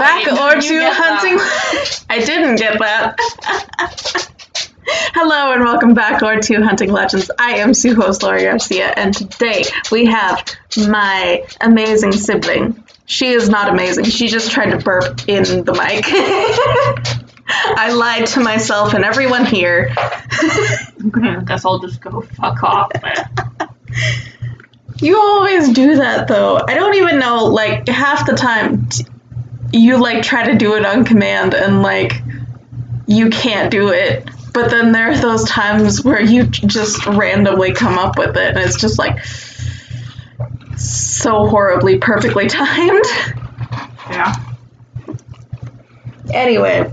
back or to hunting. I didn't get that. Hello and welcome back or to Hunting Legends. I am Sue host Laura Garcia, and today we have my amazing sibling. She is not amazing. She just tried to burp in the mic. I lied to myself and everyone here. Okay, I guess I'll just go fuck off. You always do that though. I don't even know, like, half the time you like try to do it on command and like you can't do it. But then there are those times where you just randomly come up with it and it's just like so horribly perfectly timed. Yeah. Anyway,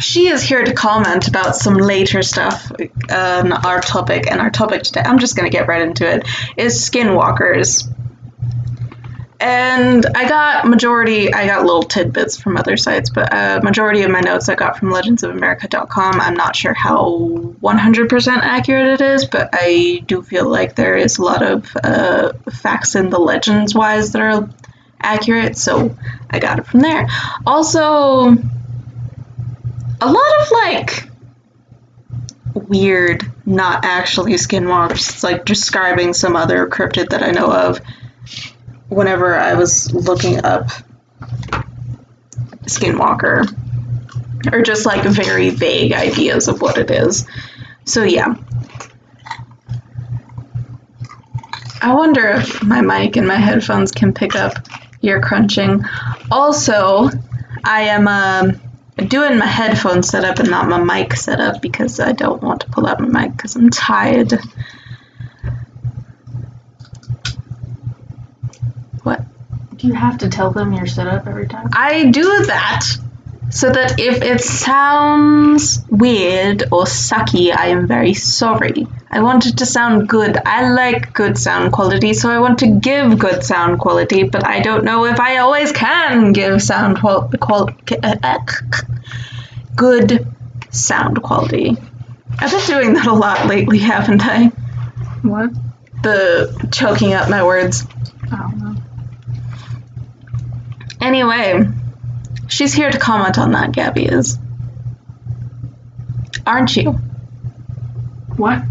she is here to comment about some later stuff on our topic, and our topic today, I'm just going to get right into it, is skinwalkers. And I got majority, I got little tidbits from other sites, but uh, majority of my notes I got from legendsofamerica.com. I'm not sure how 100% accurate it is, but I do feel like there is a lot of uh, facts in the legends wise that are accurate, so I got it from there. Also, a lot of like weird, not actually skinwalkers. Like describing some other cryptid that I know of. Whenever I was looking up skinwalker, or just like very vague ideas of what it is. So yeah. I wonder if my mic and my headphones can pick up your crunching. Also, I am um, doing my headphone setup and not my mic setup because I don't want to pull out my mic because I'm tired. Do you have to tell them your setup every time? I do that so that if it sounds weird or sucky, I am very sorry. I want it to sound good. I like good sound quality, so I want to give good sound quality, but I don't know if I always can give sound qual- qual- uh, good sound quality. I've been doing that a lot lately, haven't I? What? The choking up my words. I don't know. Anyway, she's here to comment on that, Gabby is. Aren't you? What?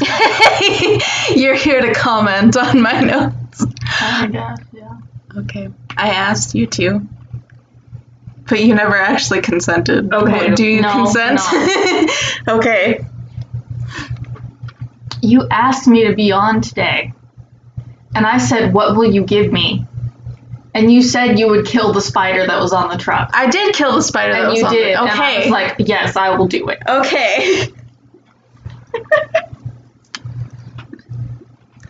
You're here to comment on my notes. Oh my god, yeah. Okay. I asked you to. But you never actually consented. Okay, Do you no, consent? okay. You asked me to be on today. And I said, What will you give me? And you said you would kill the spider that was on the truck. I did kill the spider that And was you on did. the- And I Okay. was like, Yes, I will do it. Okay.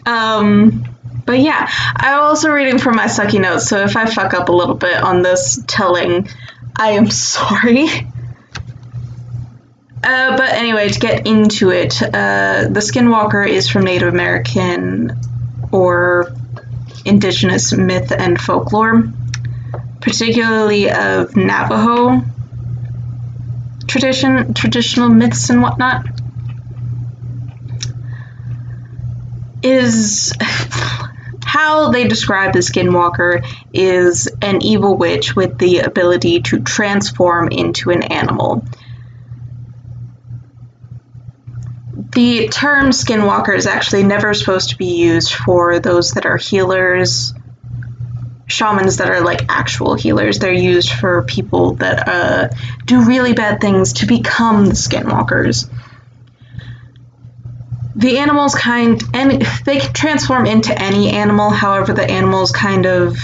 um, but yeah, I'm also reading from my sucky notes, so if I fuck up a little bit on this telling, I am sorry. Uh, but anyway, to get into it, uh, the Skinwalker is from Native American or indigenous myth and folklore, particularly of Navajo tradition, traditional myths and whatnot, is how they describe the Skinwalker is an evil witch with the ability to transform into an animal. The term Skinwalker is actually never supposed to be used for those that are healers, shamans that are like actual healers. They're used for people that uh, do really bad things to become the skinwalkers. The animals kind and they can transform into any animal, however the animals kind of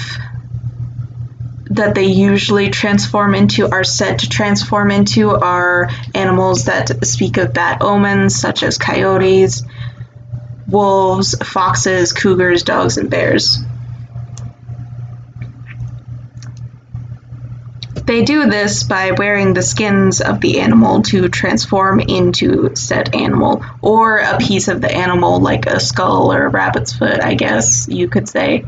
that they usually transform into are said to transform into are animals that speak of bad omens such as coyotes, wolves, foxes, cougars, dogs, and bears. They do this by wearing the skins of the animal to transform into said animal, or a piece of the animal, like a skull or a rabbit's foot, I guess you could say.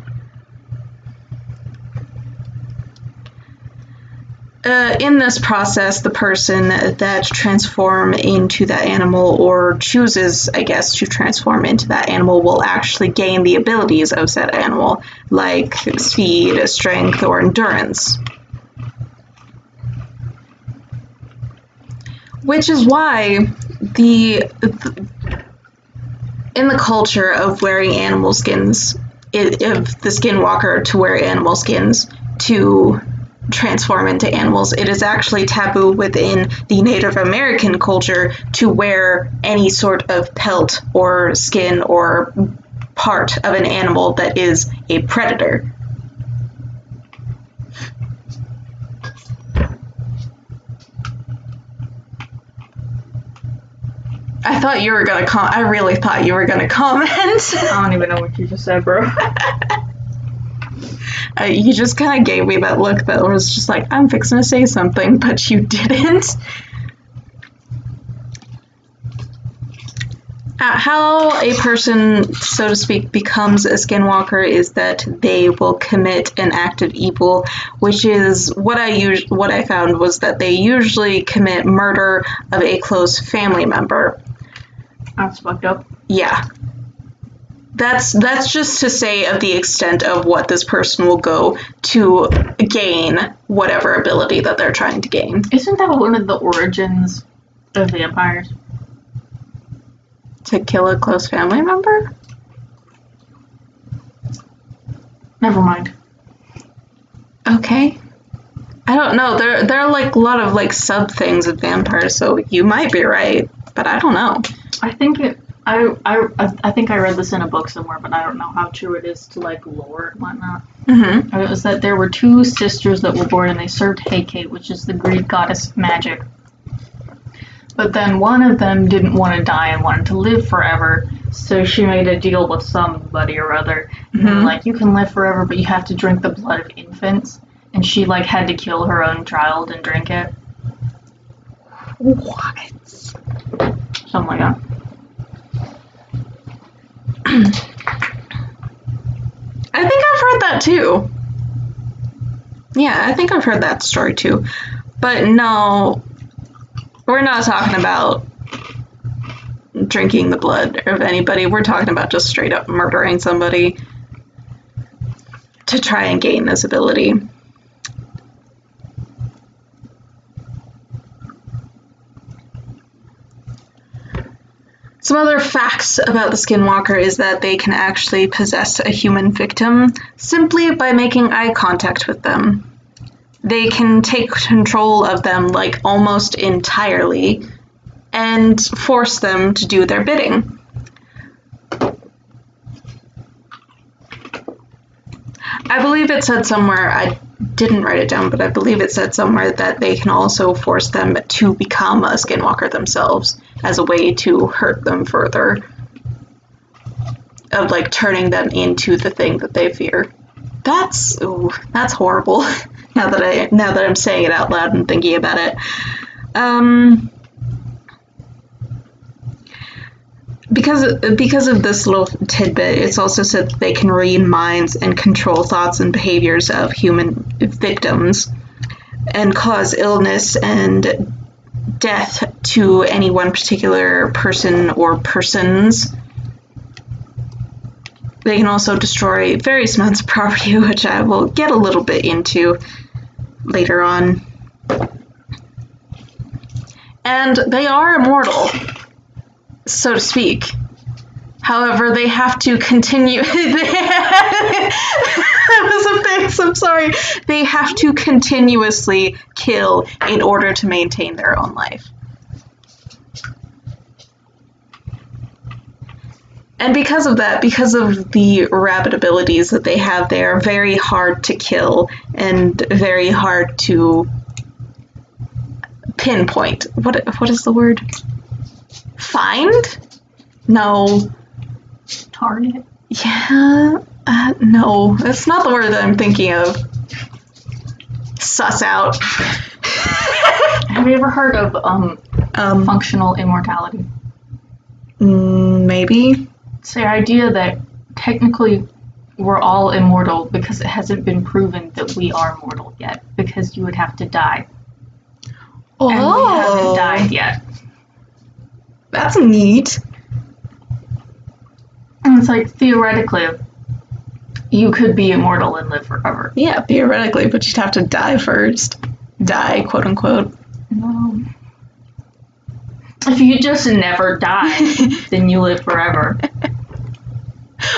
Uh, in this process, the person that transform into that animal or chooses, I guess, to transform into that animal will actually gain the abilities of said animal, like speed, strength, or endurance. Which is why the, in the culture of wearing animal skins, of the skinwalker to wear animal skins to transform into animals, it is actually taboo within the Native American culture to wear any sort of pelt or skin or part of an animal that is a predator. I thought you were gonna com- I really thought you were gonna comment. I don't even know what you just said, bro. Uh, you just kind of gave me that look that was just like, I'm fixing to say something, but you didn't. Uh, how a person, so to speak, becomes a skinwalker is that they will commit an act of evil, which is what I us- what I found was that they usually commit murder of a close family member. That's fucked up. Yeah. That's that's just to say of the extent of what this person will go to gain whatever ability that they're trying to gain. Isn't that one of the origins of vampires? To kill a close family member? Never mind. Okay. I don't know. There there are like a lot of like sub things of vampires, so you might be right, but I don't know. I think it. I, I I think I read this in a book somewhere, but I don't know how true it is to like lore and whatnot. Mm-hmm. It was that there were two sisters that were born and they served Hecate, which is the Greek goddess of magic. But then one of them didn't want to die and wanted to live forever, so she made a deal with somebody or other. And were Mhm. like, you can live forever, but you have to drink the blood of infants. And she like had to kill her own child and drink it, What? something like that. I think I've heard that too. Yeah, I think I've heard that story too. But no, we're not talking about drinking the blood of anybody. We're talking about just straight up murdering somebody to try and gain this ability. Some other facts about the Skinwalker is that they can actually possess a human victim simply by making eye contact with them. They can take control of them like almost entirely and force them to do their bidding. I believe it said somewhere, I didn't write it down, but I believe it said somewhere that they can also force them to become a skinwalker themselves as a way to hurt them further. Of like turning them into the thing that they fear. That's ooh, that's horrible. now that I now that I'm saying it out loud and thinking about it. Um because because of this little tidbit, it's also said that they can read minds and control thoughts and behaviors of human victims and cause illness and death to any one particular person or persons. They can also destroy various amounts of property, which I will get a little bit into later on. And they are immortal so to speak. However, they have to continue. that was a face. I'm sorry. They have to continuously kill in order to maintain their own life. And because of that, because of the rabbit abilities that they have, they are very hard to kill and very hard to pinpoint. What what is the word? Find? No. Target. Yeah. Uh, no, that's not the word that I'm thinking of. Suss out. Have you ever heard of um um, functional immortality? mm, maybe. It's the idea that technically we're all immortal because it hasn't been proven that we are mortal yet, because you would have to die. Oh, and we haven't died yet. That's neat. And it's like theoretically, you could be immortal and live forever. Yeah, theoretically, but you'd have to die first. Die, quote unquote. No. If you just never die, then you live forever.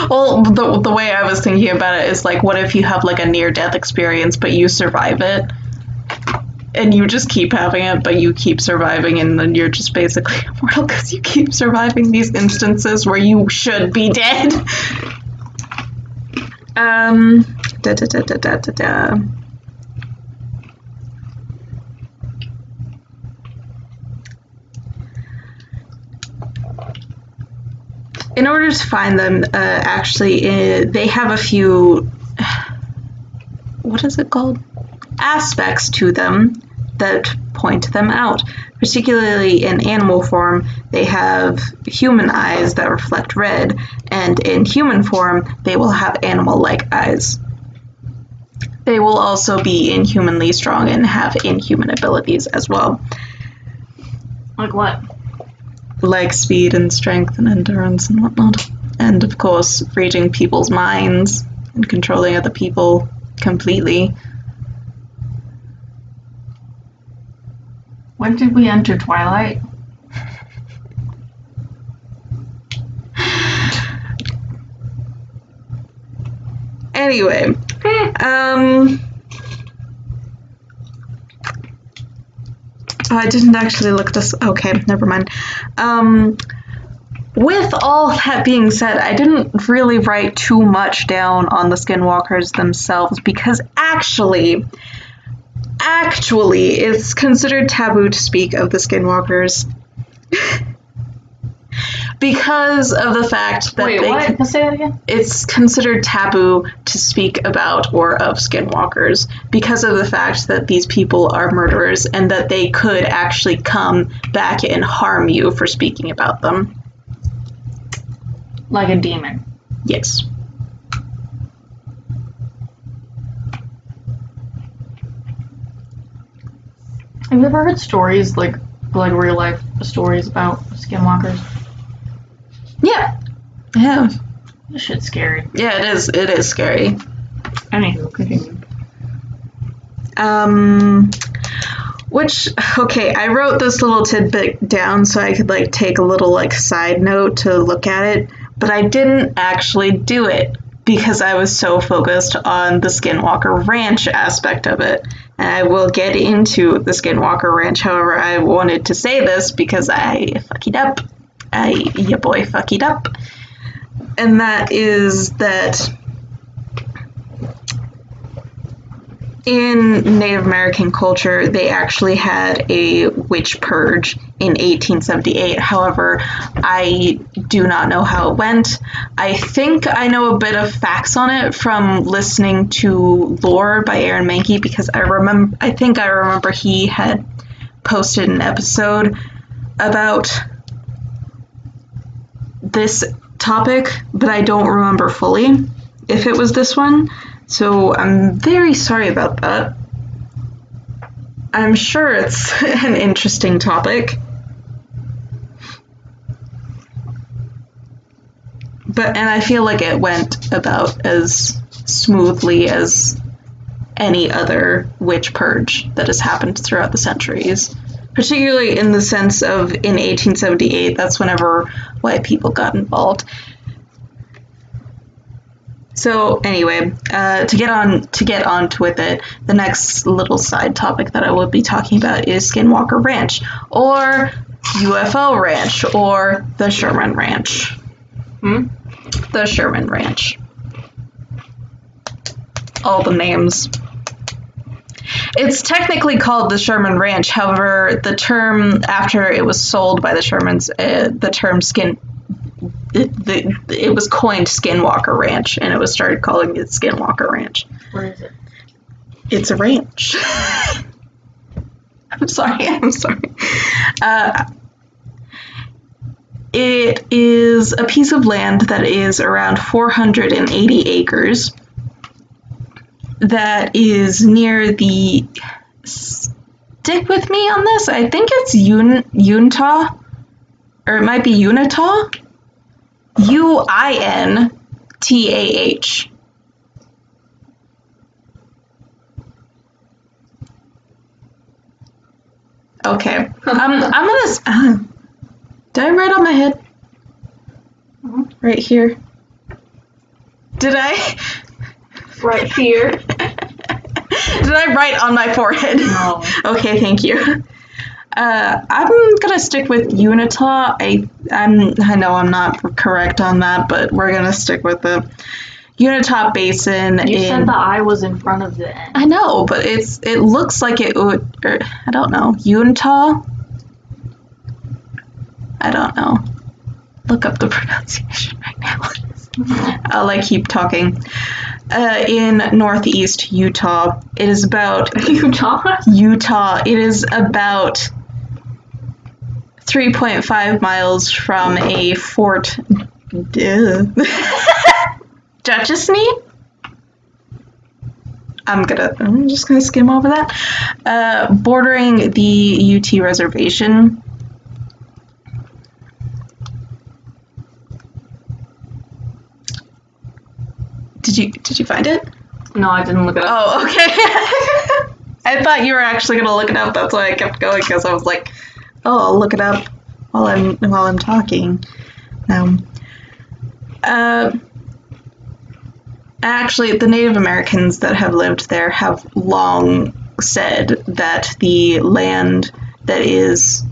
Well, the, the way I was thinking about it is like, what if you have like a near death experience, but you survive it? And you just keep having it, but you keep surviving, and then you're just basically immortal because you keep surviving these instances where you should be dead. Um, da da da da da da da. in order to find them, uh, actually, uh, they have a few. What is it called? Aspects to them that point them out. Particularly in animal form, they have human eyes that reflect red, and in human form, they will have animal like eyes. They will also be inhumanly strong and have inhuman abilities as well, Like what? like speed and strength and endurance and whatnot. And of course, reading people's minds and controlling other people completely. When did we enter Twilight? Anyway, um. oh, I didn't actually look this. Okay, never mind. Um, with all that being said, I didn't really write too much down on the skinwalkers themselves because actually, actually, it's considered taboo to speak of the skinwalkers. because of the fact that Wait, they what? Say that again. it's considered taboo to speak about or of skinwalkers because of the fact that these people are murderers and that they could actually come back and harm you for speaking about them. Like a demon. Yes. Have you ever heard stories like like real life stories about skinwalkers? Yeah. I have. This shit's scary. Yeah, it is. It is scary. Anywho, continue. Um, which okay, I wrote this little tidbit down so I could like take a little like side note to look at it, but I didn't actually do it because I was so focused on the Skinwalker Ranch aspect of it. And I will get into the Skinwalker Ranch. However, I wanted to say this because I fuck it up. I ya boy fuck it up. And that is that in Native American culture, they actually had a witch purge in 1878. However, I do not know how it went. I think I know a bit of facts on it from listening to Lore by Aaron Mahnke because I remember. I think I remember he had posted an episode about this topic, but I don't remember fully if it was this one. So I'm very sorry about that. I'm sure it's an interesting topic. But and I feel like it went about as smoothly as any other witch purge that has happened throughout the centuries. Particularly in the sense of in 1878, that's whenever white people got involved. So anyway, uh, to get on to get on with it, the next little side topic that I will be talking about is Skinwalker Ranch, or UFO Ranch, or the Sherman Ranch. Hmm? The Sherman Ranch. All the names. It's technically called the Sherman Ranch. However, the term after it was sold by the Shermans, uh, the term skin it, the, it was coined Skinwalker Ranch, and it was started calling it Skinwalker Ranch. Where is it? It's a ranch. I'm sorry. I'm sorry. Uh, it is a piece of land that is around 480 acres. That is near the stick with me on this. I think it's Un Unta, or it might be Unita. U I N T A H. Okay. Um, I'm gonna. Uh, did I write on my head? Right here. Did I? Right here. Did I write on my forehead? No. Okay, thank you. Uh, I'm gonna stick with Unita. I I'm I know I'm not correct on that, but we're gonna stick with the Unita Basin. You in, said the I was in front of the N. I know, but it's it looks like it would. Or, I don't know. Utah. I don't know. Look up the pronunciation right now. I'll like keep talking. Uh, in northeast Utah, it is about Utah? Utah. It is about 3.5 miles from a fort. Duh. Duchesney? I'm gonna. I'm just gonna skim over that. Uh, bordering the UT reservation. Did you did you find it? No, I didn't look it up. Oh, okay. I thought you were actually gonna look it up. That's why I kept going because I was like, "Oh, I'll look it up while I'm while I'm talking." No. Uh, actually, the Native Americans that have lived there have long said that the land that is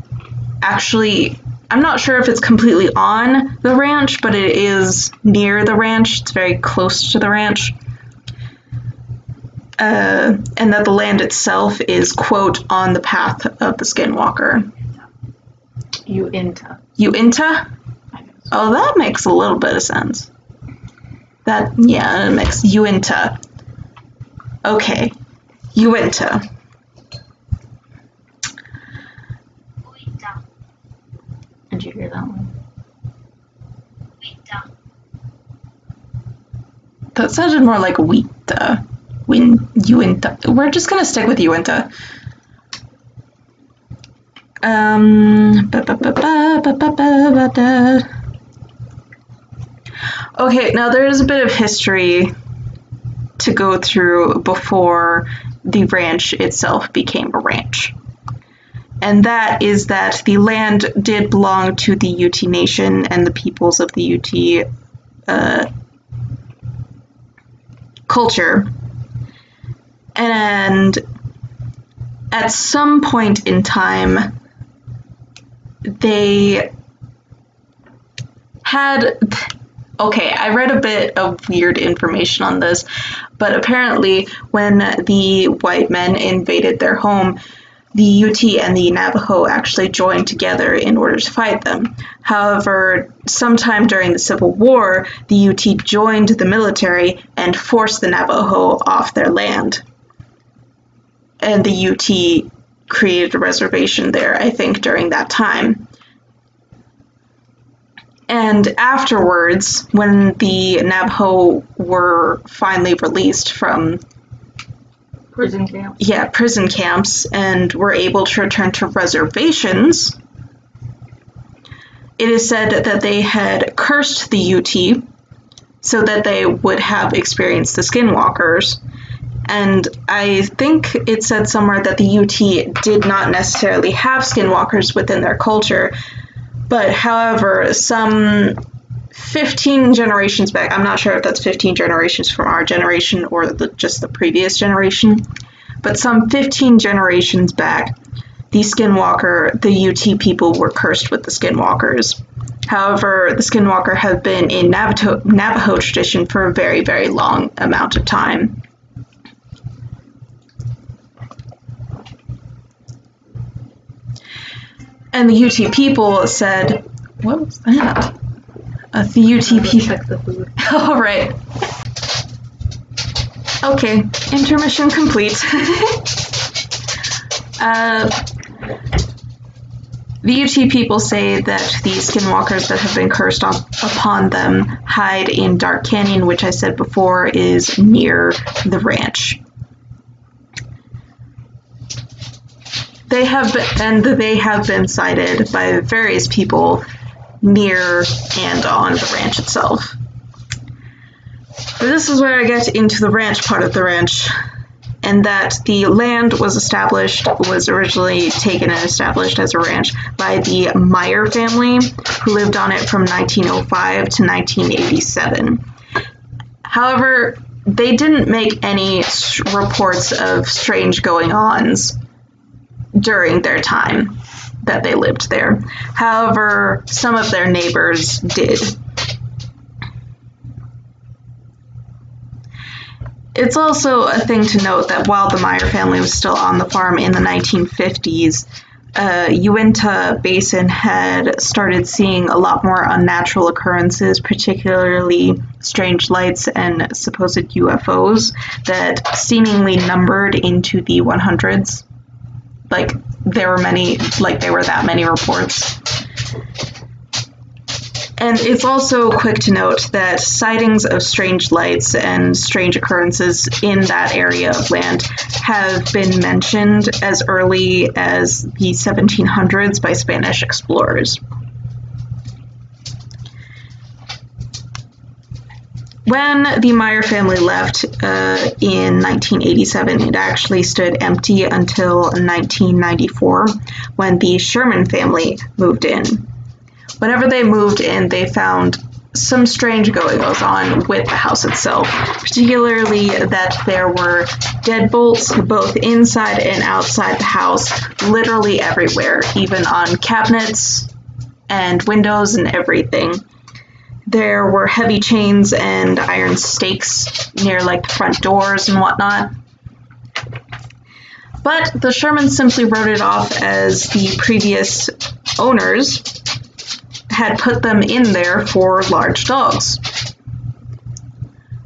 actually I'm not sure if it's completely on the ranch, but it is near the ranch. It's very close to the ranch uh, and that the land itself is quote on the path of the skinwalker Uinta. uinta oh that makes a little bit of sense. That yeah it makes uinta okay uinta Uita, Did you hear that one? Uita, that sounded more like wheata uh, win uinta we're just gonna stick with uinta um, okay, now there is a bit of history to go through before the ranch itself became a ranch. And that is that the land did belong to the UT Nation and the peoples of the UT uh, culture. And at some point in time, they had okay, I read a bit of weird information on this, but apparently, when the white men invaded their home, the UT and the Navajo actually joined together in order to fight them. However, sometime during the Civil War, the UT joined the military and forced the Navajo off their land. And the UT created a reservation there, I think, during that time. And afterwards, when the Navajo were finally released from Prison camp. yeah, prison camps and were able to return to reservations, it is said that they had cursed the UT so that they would have experienced the skinwalkers. And I think it said somewhere that the UT did not necessarily have skinwalkers within their culture, but however, some 15 generations back, I'm not sure if that's 15 generations from our generation or the, just the previous generation, but some 15 generations back, the Skinwalker, the UT people were cursed with the Skinwalkers. However, the Skinwalker have been in Navajo, Navajo tradition for a very, very long amount of time. And the UT people said, what was that? Uh, the UT people. All right. Okay, intermission complete. uh, the UT people say that the skinwalkers that have been cursed on, upon them hide in Dark Canyon, which I said before is near the ranch. They have and they have been sighted by various people near and on the ranch itself. But this is where I get into the ranch part of the ranch, and that the land was established, was originally taken and established as a ranch by the Meyer family, who lived on it from 1905 to 1987. However, they didn't make any reports of strange going ons during their time that they lived there. However, some of their neighbors did. It's also a thing to note that while the Meyer family was still on the farm in the 1950s, uh, Uinta Basin had started seeing a lot more unnatural occurrences, particularly strange lights and supposed UFOs that seemingly numbered into the 100s. Like, there were many, like, there were that many reports. And it's also quick to note that sightings of strange lights and strange occurrences in that area of land have been mentioned as early as the 1700s by Spanish explorers. When the Meyer family left uh, in 1987, it actually stood empty until 1994 when the Sherman family moved in whenever they moved in, they found some strange goings on with the house itself, particularly that there were deadbolts both inside and outside the house, literally everywhere, even on cabinets and windows and everything. There were heavy chains and iron stakes near like the front doors and whatnot. But the Shermans simply wrote it off as the previous owners had put them in there for large dogs.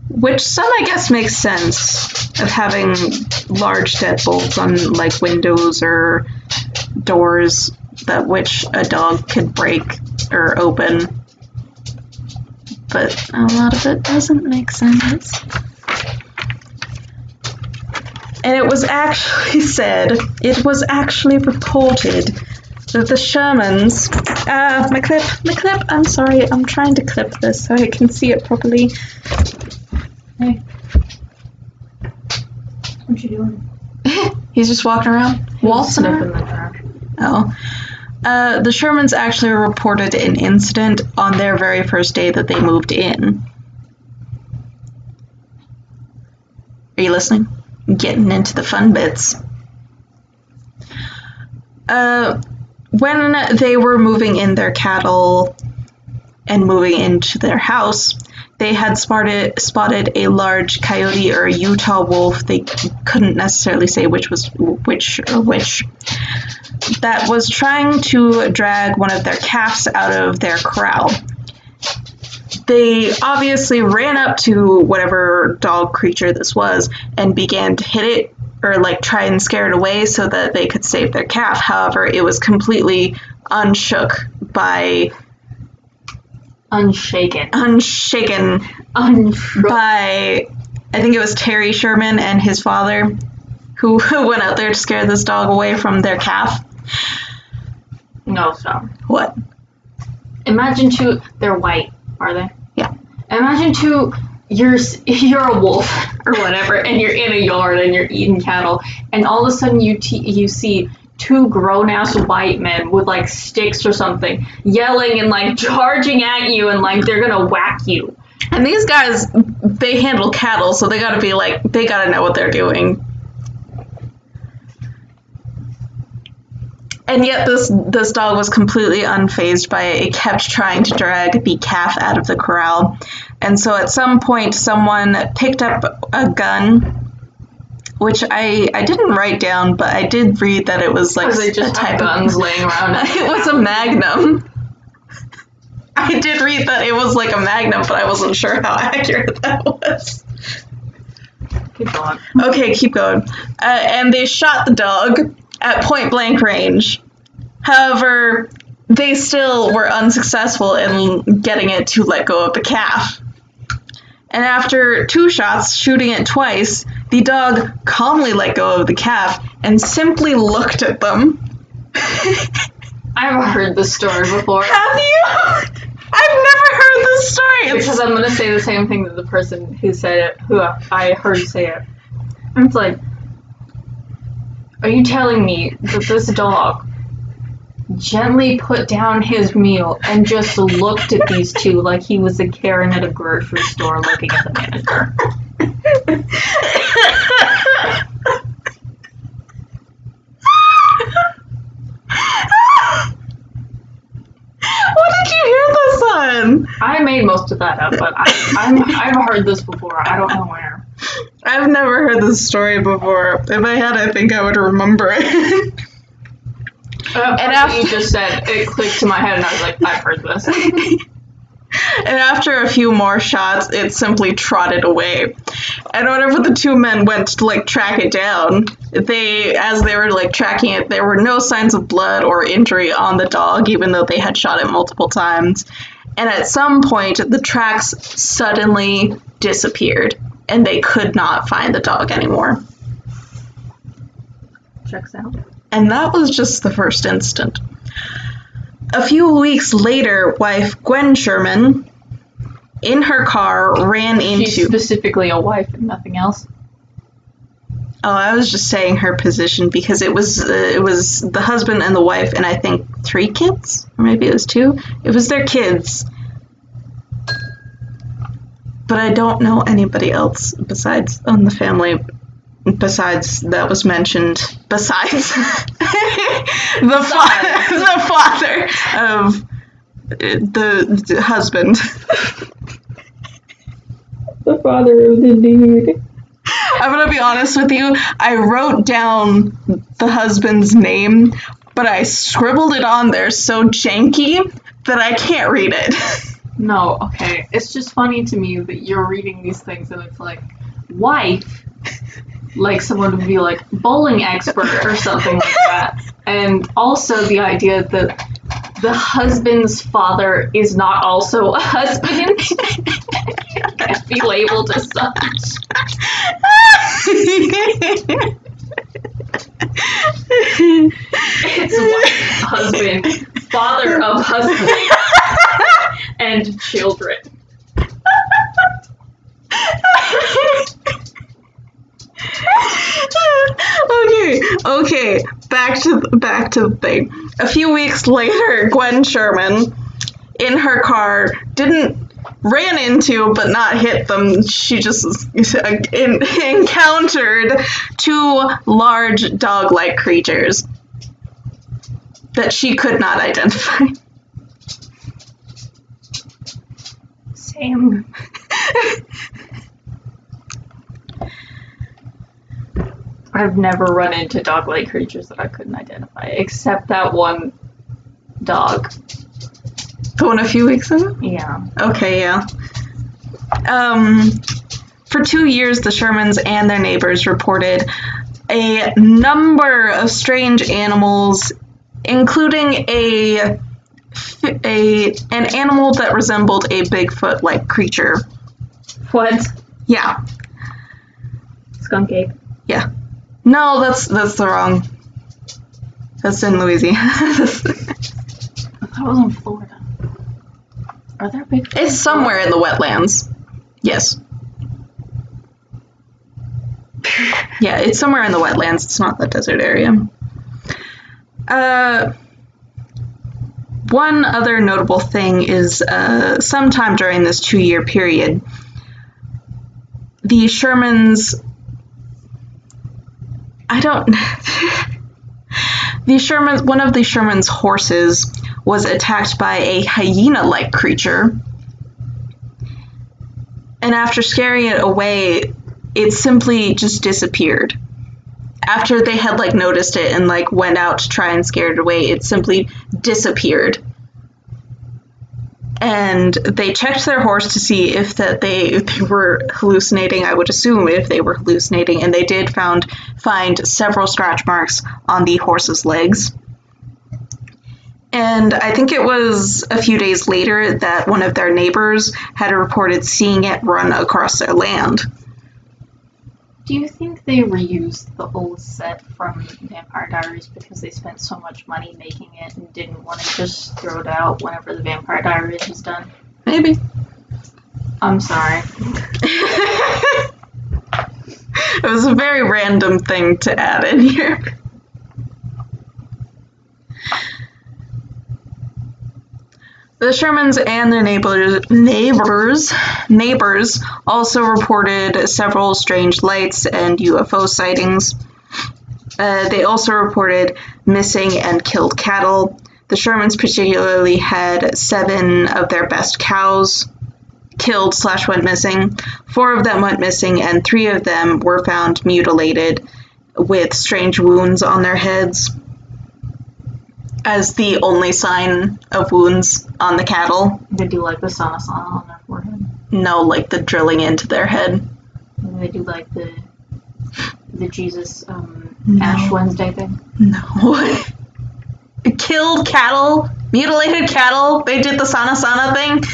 Which some I guess makes sense of having large deadbolts on like windows or doors that which a dog could break or open. But a lot of it doesn't make sense. And it was actually said, it was actually reported that the Shermans. Ah, my clip, my clip. I'm sorry, I'm trying to clip this so I can see it properly. Hey. What you doing? He's just walking around, waltzing around. Oh. Uh, the Shermans actually reported an incident on their very first day that they moved in. Are you listening? Getting into the fun bits. Uh, when they were moving in their cattle and moving into their house, they had spotted spotted a large coyote or a Utah wolf. They couldn't necessarily say which was which or which. That was trying to drag one of their calves out of their corral. They obviously ran up to whatever dog creature this was and began to hit it or like try and scare it away so that they could save their calf. However, it was completely unshook by Unshaken. unshaken Unshook. by I think it was Terry Sherman and his father who went out there to scare this dog away from their calf. No, stop. What? Imagine two. They're white, are they? Yeah. Imagine two. You're you're a wolf or whatever, and you're in a yard and you're eating cattle, and all of a sudden you you see two grown ass white men with like sticks or something yelling and like charging at you and like they're gonna whack you. And these guys, they handle cattle, so they gotta be like, they gotta know what they're doing. And yet, this this dog was completely unfazed by it. It kept trying to drag the calf out of the corral, and so at some point, someone picked up a gun, which I I didn't write down, but I did read that it was like they a just type have of guns laying around. it was a magnum. I did read that it was like a magnum, but I wasn't sure how accurate that was. Keep going. Okay, keep going. Uh, and they shot the dog at point blank range. However, they still were unsuccessful in getting it to let go of the calf. And after two shots, shooting it twice, the dog calmly let go of the calf and simply looked at them. I've heard this story before. Have you? I've never heard this story. Because I'm gonna say the same thing that the person who said it, who I heard say it. It's like, are you telling me that this dog gently put down his meal and just looked at these two like he was a Karen at a grocery store looking at the manager? What did you hear this on? I made most of that up, but I, I've heard this before. I don't know where. I've never heard this story before. If I had, I think I would remember it. Uh, And after you just said it clicked to my head, and I was like, I've heard this. and after a few more shots, it simply trotted away. And whenever the two men went to like track it down, they, as they were like tracking it, there were no signs of blood or injury on the dog, even though they had shot it multiple times. And at some point, the tracks suddenly disappeared, and they could not find the dog anymore. Checks out. And that was just the first instant. A few weeks later, wife Gwen Sherman, in her car, ran She's into. specifically a wife and nothing else. Oh, I was just saying her position because it was uh, it was the husband and the wife, and I think three kids, or maybe it was two. It was their kids. But I don't know anybody else besides on the family. Besides that was mentioned. Besides the fa- the father of uh, the, the husband. The father of the dude. I'm gonna be honest with you. I wrote down the husband's name, but I scribbled it on there so janky that I can't read it. No, okay. It's just funny to me that you're reading these things and it's like, wife. Like someone would be like, bowling expert or something like that. And also the idea that the husband's father is not also a husband. Can't be labeled as such. It's wife, husband, father of husband, and children. okay, okay. Back to back to the thing. A few weeks later, Gwen Sherman, in her car, didn't ran into but not hit them. She just in, encountered two large dog-like creatures that she could not identify. Same. I've never run into dog-like creatures that I couldn't identify, except that one dog. The one a few weeks ago. Yeah. Okay, yeah. Um, for two years, the Shermans and their neighbors reported a number of strange animals, including a a an animal that resembled a Bigfoot-like creature. What? Yeah, Skunk ape. yeah. No, that's that's the wrong. That's in Louisiana. I thought it was in Florida. Are there big? it's somewhere in the wetlands. Yes. Yeah, it's somewhere in the wetlands. It's not the desert area. Uh, one other notable thing is uh, sometime during this two year period, the Shermans. I don't. the Shermans, one of the Sherman's horses was attacked by a hyena like creature. And after scaring it away, it simply just disappeared. After they had like noticed it and like went out to try and scare it away, it simply disappeared. And they checked their horse to see if that they, if they were hallucinating. I would assume if they were hallucinating, and they did found find several scratch marks on the horse's legs. And I think it was a few days later that one of their neighbors had reported seeing it run across their land. Do you think they reused the old set from Vampire Diaries because they spent so much money making it and didn't want to just throw it out whenever the Vampire Diaries was done? Maybe. I'm sorry. it was a very random thing to add in here. The Shermans and their neighbors, neighbors, neighbors also reported several strange lights and UFO sightings. Uh, they also reported missing and killed cattle. The Shermans particularly had seven of their best cows killed slash went missing. Four of them went missing, and three of them were found mutilated with strange wounds on their heads as the only sign of wounds on the cattle. They do like the sana on their forehead. No, like the drilling into their head. And they do like the the Jesus um, No. Ash Wednesday thing. No. Killed cattle, mutilated cattle. They did the sana sana thing.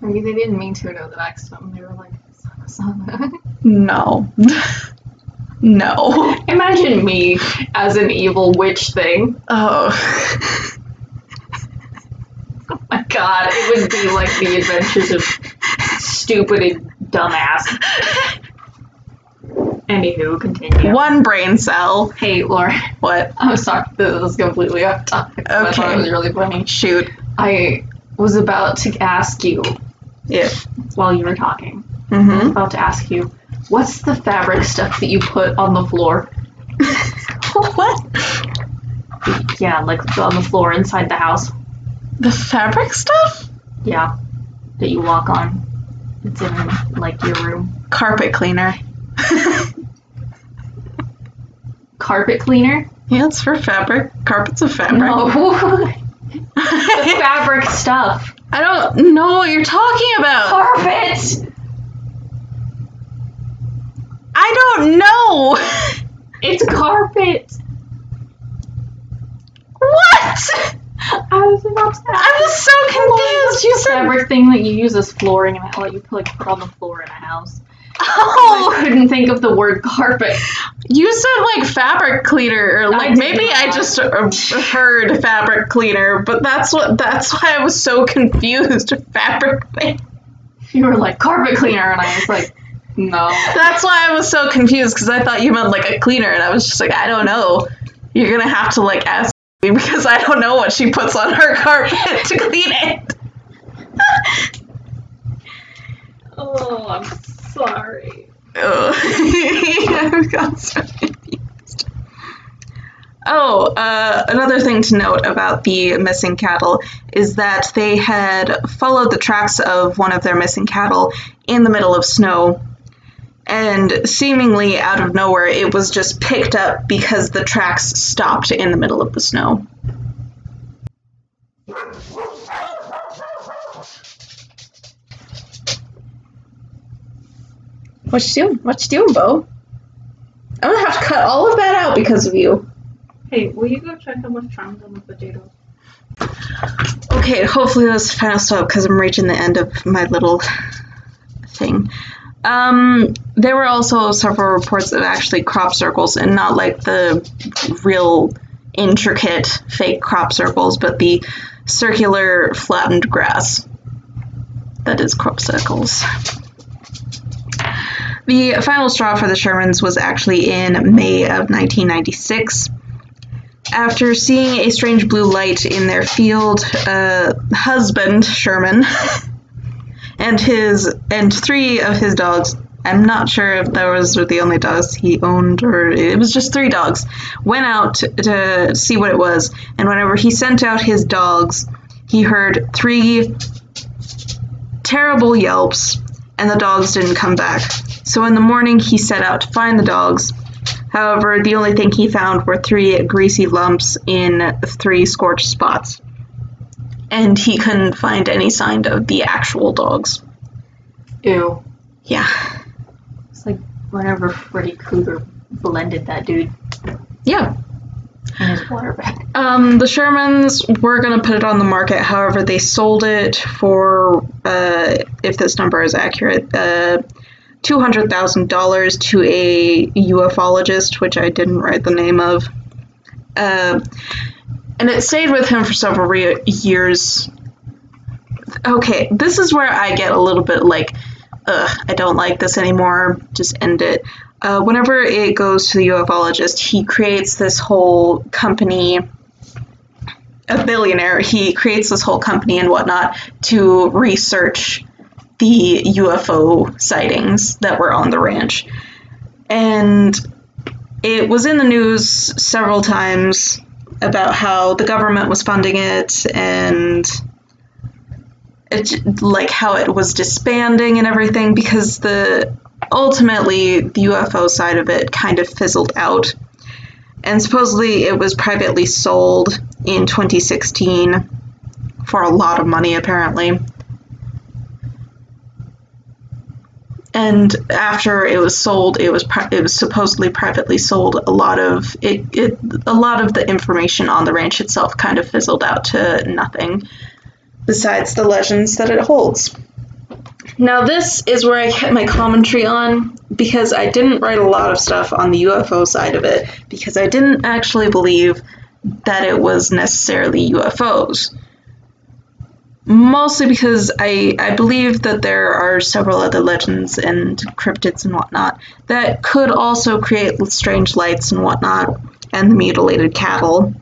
Maybe they didn't mean to know that accident. They were like sana sana. No. no. Imagine me as an evil witch thing. Oh. Oh my god, it would be like the adventures of stupid and dumbass. Anywho, continue. One brain cell. Hey, Laura, What? I'm sorry, this is completely off topic. but I thought Okay. it was really funny. Shoot. I was about to ask you If. while you were talking. Mm-hmm. About to ask you, what's the fabric stuff that you put on the floor? what? Yeah, like on the floor inside the house. The fabric stuff? Yeah, that you walk on. It's in like your room. Carpet cleaner. Carpet cleaner? yeah, it's for fabric. Carpet's a fabric. No. the fabric stuff. I don't know what you're talking about. Carpet. I don't know. It's carpet. what? I was about to. I was so confused. You said fabric thing that you use as flooring and like you put like put on the floor in a house. Oh, I couldn't think of the word carpet. you said like fabric cleaner, or like did maybe I just uh, heard fabric cleaner, but that's what that's why I was so confused. Fabric cleaner. You were like carpet cleaner, and I was like, no. That's why I was so confused because I thought you meant like a cleaner, and I was just like, I don't know. You're gonna have to like ask me because I don't know what she puts on her carpet to clean it. Oh, I'm sorry. Ugh. I got so confused. Oh, uh, another thing to note about the missing cattle is that they had followed the tracks of one of their missing cattle in the middle of snow. And seemingly out of nowhere, it was just picked up because the tracks stopped in the middle of the snow. What you doing? What you doing, Bo? I'm gonna have to cut all of that out because of you. Hey, will you go check how much time's on the potatoes? Okay, hopefully this final stop because I'm reaching the end of my little thing. Um, there were also several reports of actually crop circles and not like the real intricate fake crop circles, but the circular flattened grass. That is crop circles. The final straw for the Shermans was actually in May of 1996. After seeing a strange blue light in their field, uh, husband Sherman and his and three of his dogs. I'm not sure if those were the only dogs he owned or it was just three dogs. Went out to, to see what it was, and whenever he sent out his dogs, he heard three terrible yelps, and the dogs didn't come back. So in the morning, he set out to find the dogs. However, the only thing he found were three greasy lumps in three scorched spots. And he couldn't find any sign of the actual dogs. Ew. Yeah. It's like whenever Freddy Krueger blended that dude Yeah. his water bag. Um, the Shermans were going to put it on the market. However, they sold it for, uh, if this number is accurate, uh, $200,000 to a ufologist, which I didn't write the name of. Uh, and it stayed with him for several re- years. Okay, this is where I get a little bit like, ugh, I don't like this anymore. Just end it. Uh, whenever it goes to the ufologist, he creates this whole company a billionaire, he creates this whole company and whatnot to research the UFO sightings that were on the ranch. And it was in the news several times about how the government was funding it and it, like how it was disbanding and everything because the ultimately the UFO side of it kind of fizzled out. And supposedly it was privately sold in 2016 for a lot of money apparently and after it was sold it was pri- it was supposedly privately sold a lot of it, it a lot of the information on the ranch itself kind of fizzled out to nothing. Besides the legends that it holds. Now this is where i kept my commentary on because i didn't write a lot of stuff on the ufo side of it because i didn't actually believe that it was necessarily ufos mostly because I, I believe that there are several other legends and cryptids and whatnot that could also create strange lights and whatnot, and the mutilated cattle.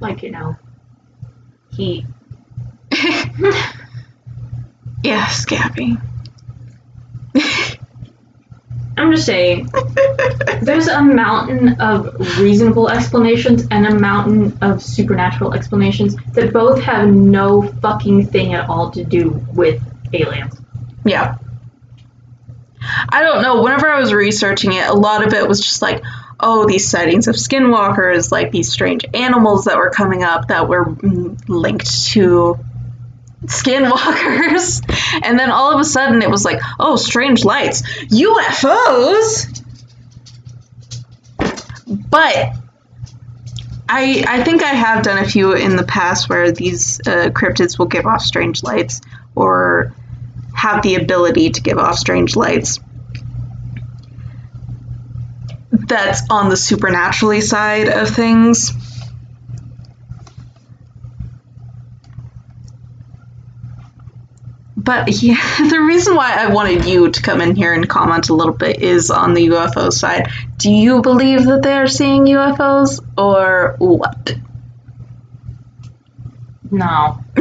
Like, you know, he. Yeah, Scabby. I'm just saying, there's a mountain of reasonable explanations and a mountain of supernatural explanations that both have no fucking thing at all to do with aliens. Yeah. I don't know. Whenever I was researching it, a lot of it was just like, oh, these sightings of skinwalkers, like these strange animals that were coming up that were mm, linked to skinwalkers. And then all of a sudden it was like, oh, strange lights, UFOs. But I I think I have done a few in the past where these uh, cryptids will give off strange lights or have the ability to give off strange lights. That's on the supernaturally side of things. But yeah, the reason why I wanted you to come in here and comment a little bit is on the UFO side. Do you believe that they are seeing UFOs or what? No.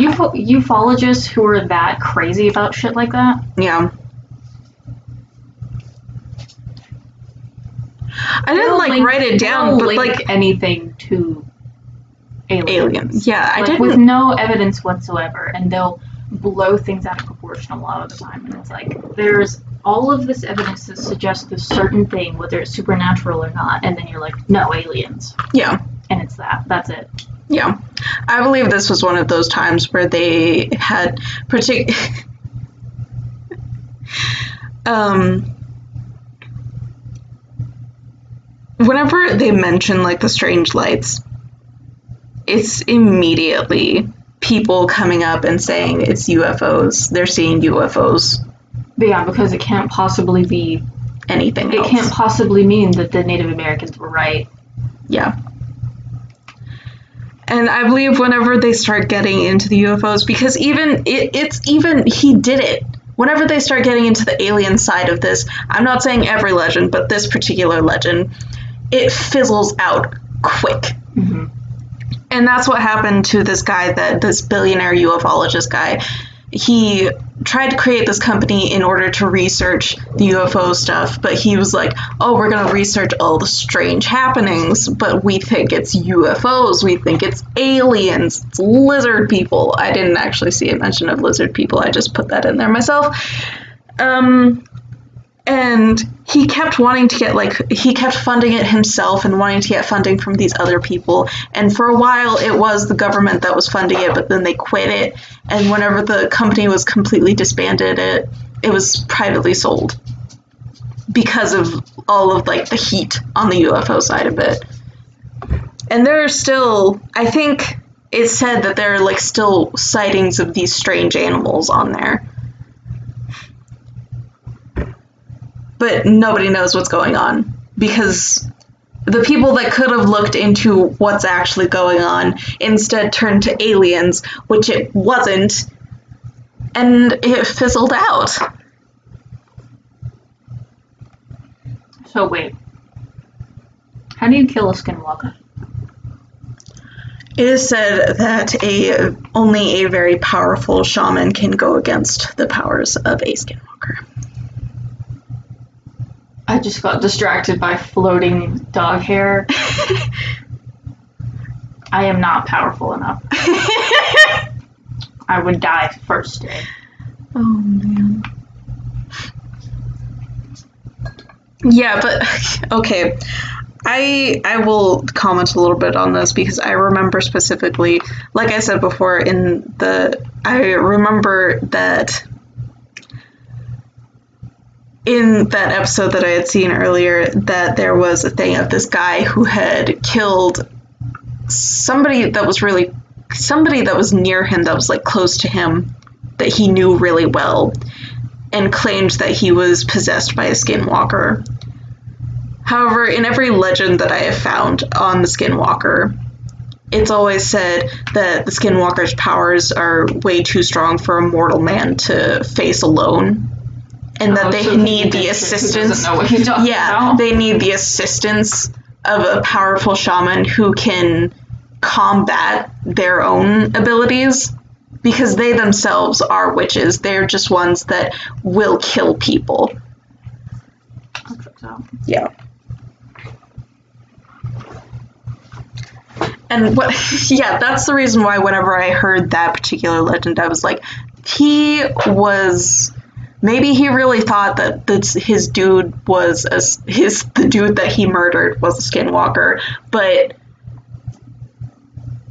Ufo- ufologists who are that crazy about shit like that? yeah. I didn't they'll like write it down, but like anything to aliens. aliens. Yeah, I Like, didn't. with no evidence whatsoever, and they'll blow things out of proportion a lot of the time. And it's like there's all of this evidence that suggests this certain thing, whether it's supernatural or not, and then you're like, no, aliens, yeah. and it's that. That's it. Yeah, I believe this was one of those times where they had partic- um whenever they mention like the strange lights it's immediately people coming up and saying it's UFOs. They're seeing UFOs. But yeah, because it can't possibly be. Anything It else. can't possibly mean that the Native Americans were right. Yeah. And I believe whenever they start getting into the UFOs, because even it, it's even he did it. Whenever they start getting into the alien side of this, I'm not saying every legend, but this particular legend, it fizzles out quick. Mm-hmm. And that's what happened to this guy, that this billionaire ufologist guy. He tried to create this company in order to research the UFO stuff, but he was like, "Oh, we're going to research all the strange happenings, but we think it's UFOs. We think it's aliens, it's lizard people." I didn't actually see a mention of lizard people. I just put that in there myself. Um and he kept wanting to get like he kept funding it himself and wanting to get funding from these other people. And for a while it was the government that was funding it but then they quit it. And whenever the company was completely disbanded it it was privately sold because of all of like the heat on the UFO side of it. And there are still i think it's said that there are like still sightings of these strange animals on there. But nobody knows what's going on because the people that could have looked into what's actually going on instead turned to aliens, which it wasn't, and it fizzled out. So wait. How do you kill a skinwalker? It is said that a only a very powerful shaman can go against the powers of a skinwalker. I just got distracted by floating dog hair. I am not powerful enough. I would die first day. Oh man. Yeah, but okay. I I will comment a little bit on this because I remember specifically, like I said before in the I remember that in that episode that I had seen earlier that there was a thing of this guy who had killed somebody that was really somebody that was near him that was like close to him that he knew really well and claimed that he was possessed by a skinwalker. However, in every legend that I have found on the skinwalker, it's always said that the skinwalker's powers are way too strong for a mortal man to face alone. And that they need the assistance. know what he's talking Yeah, about. they need the assistance of a powerful shaman who can combat their own abilities because they themselves are witches. They're just ones that will kill people. Yeah. And what, yeah, that's the reason why whenever I heard that particular legend, I was like, he was, maybe he really thought that this, his dude was, a, his, the dude that he murdered was a skinwalker, but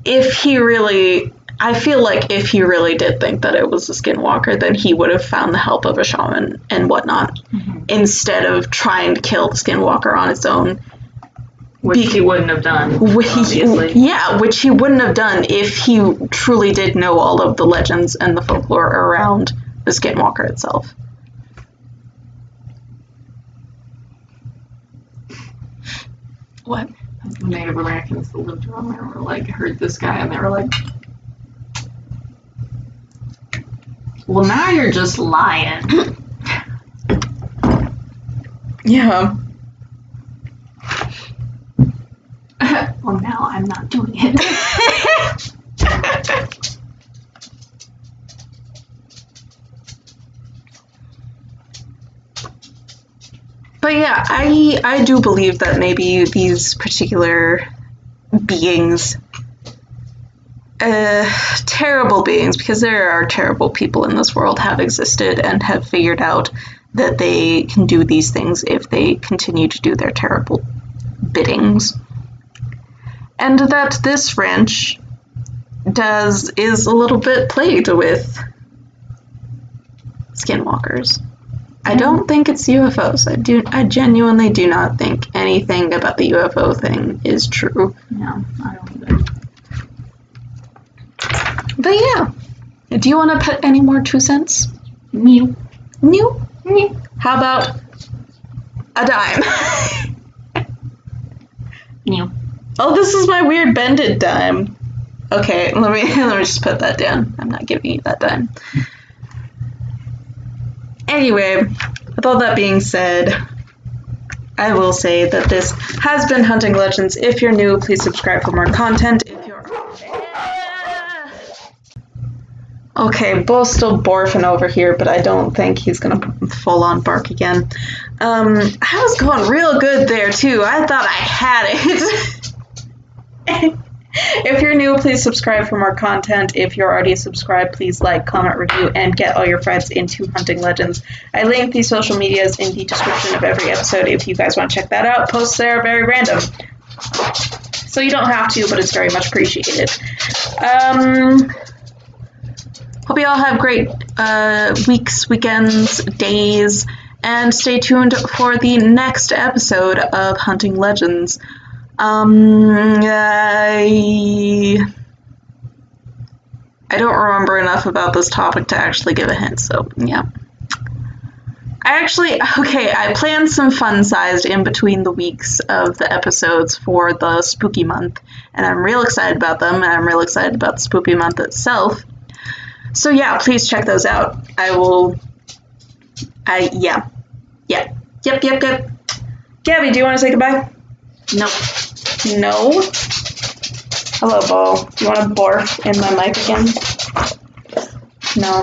if he really, I feel like if he really did think that it was a skinwalker, then he would have found the help of a shaman and whatnot mm-hmm. instead of trying to kill the skinwalker on his own. Which Be- he wouldn't have done. Which, obviously. yeah, which he wouldn't have done if he truly did know all of the legends and the folklore around the skinwalker itself. What? The Native Americans that lived around there were like heard this guy and they were like Well now you're just lying. Yeah. well now I'm not doing it. But yeah, I I do believe that maybe these particular beings uh, terrible beings because there are terrible people in this world have existed and have figured out that they can do these things if they continue to do their terrible biddings. And that this ranch does is a little bit played with skinwalkers I don't think it's UFOs. I do. I genuinely do not think anything about the UFO thing is true. no, I don't either. But yeah, do you want to put any more two cents? New, New. new. How about a dime? Mew. oh, this is my weird bended dime. Okay, let me let me just put that down. I'm not giving you that dime. Anyway, with all that being said, I will say that this has been Hunting Legends. If you're new, please subscribe for more content. If you're Okay, Bull's still barfing over here, but I don't think he's gonna full on bark again. Um, I was going real good there too. I thought I had it. if you're new, please subscribe for more content. If you're already subscribed, please like, comment, review, and get all your friends into Hunting Legends. I link these social medias in the description of every episode if you guys want to check that out. Posts there are very random. So you don't have to, but it's very much appreciated. Um, Hope you all have great uh, weeks, weekends, days, and stay tuned for the next episode of Hunting Legends. Um, I... I don't remember enough about this topic to actually give a hint, so yeah. I actually, okay, I planned some fun sized in between the weeks of the episodes for the spooky month, and I'm real excited about them, and I'm real excited about the spooky month itself. So yeah, please check those out. I will, I, yeah, yeah, yep, yep, yep. Gabby, do you want to say goodbye? Nope. No. Hello, Bo. Do you want to barf in my mic again? No.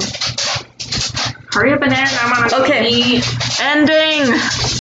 Hurry up and end. I'm on a Okay. Ending.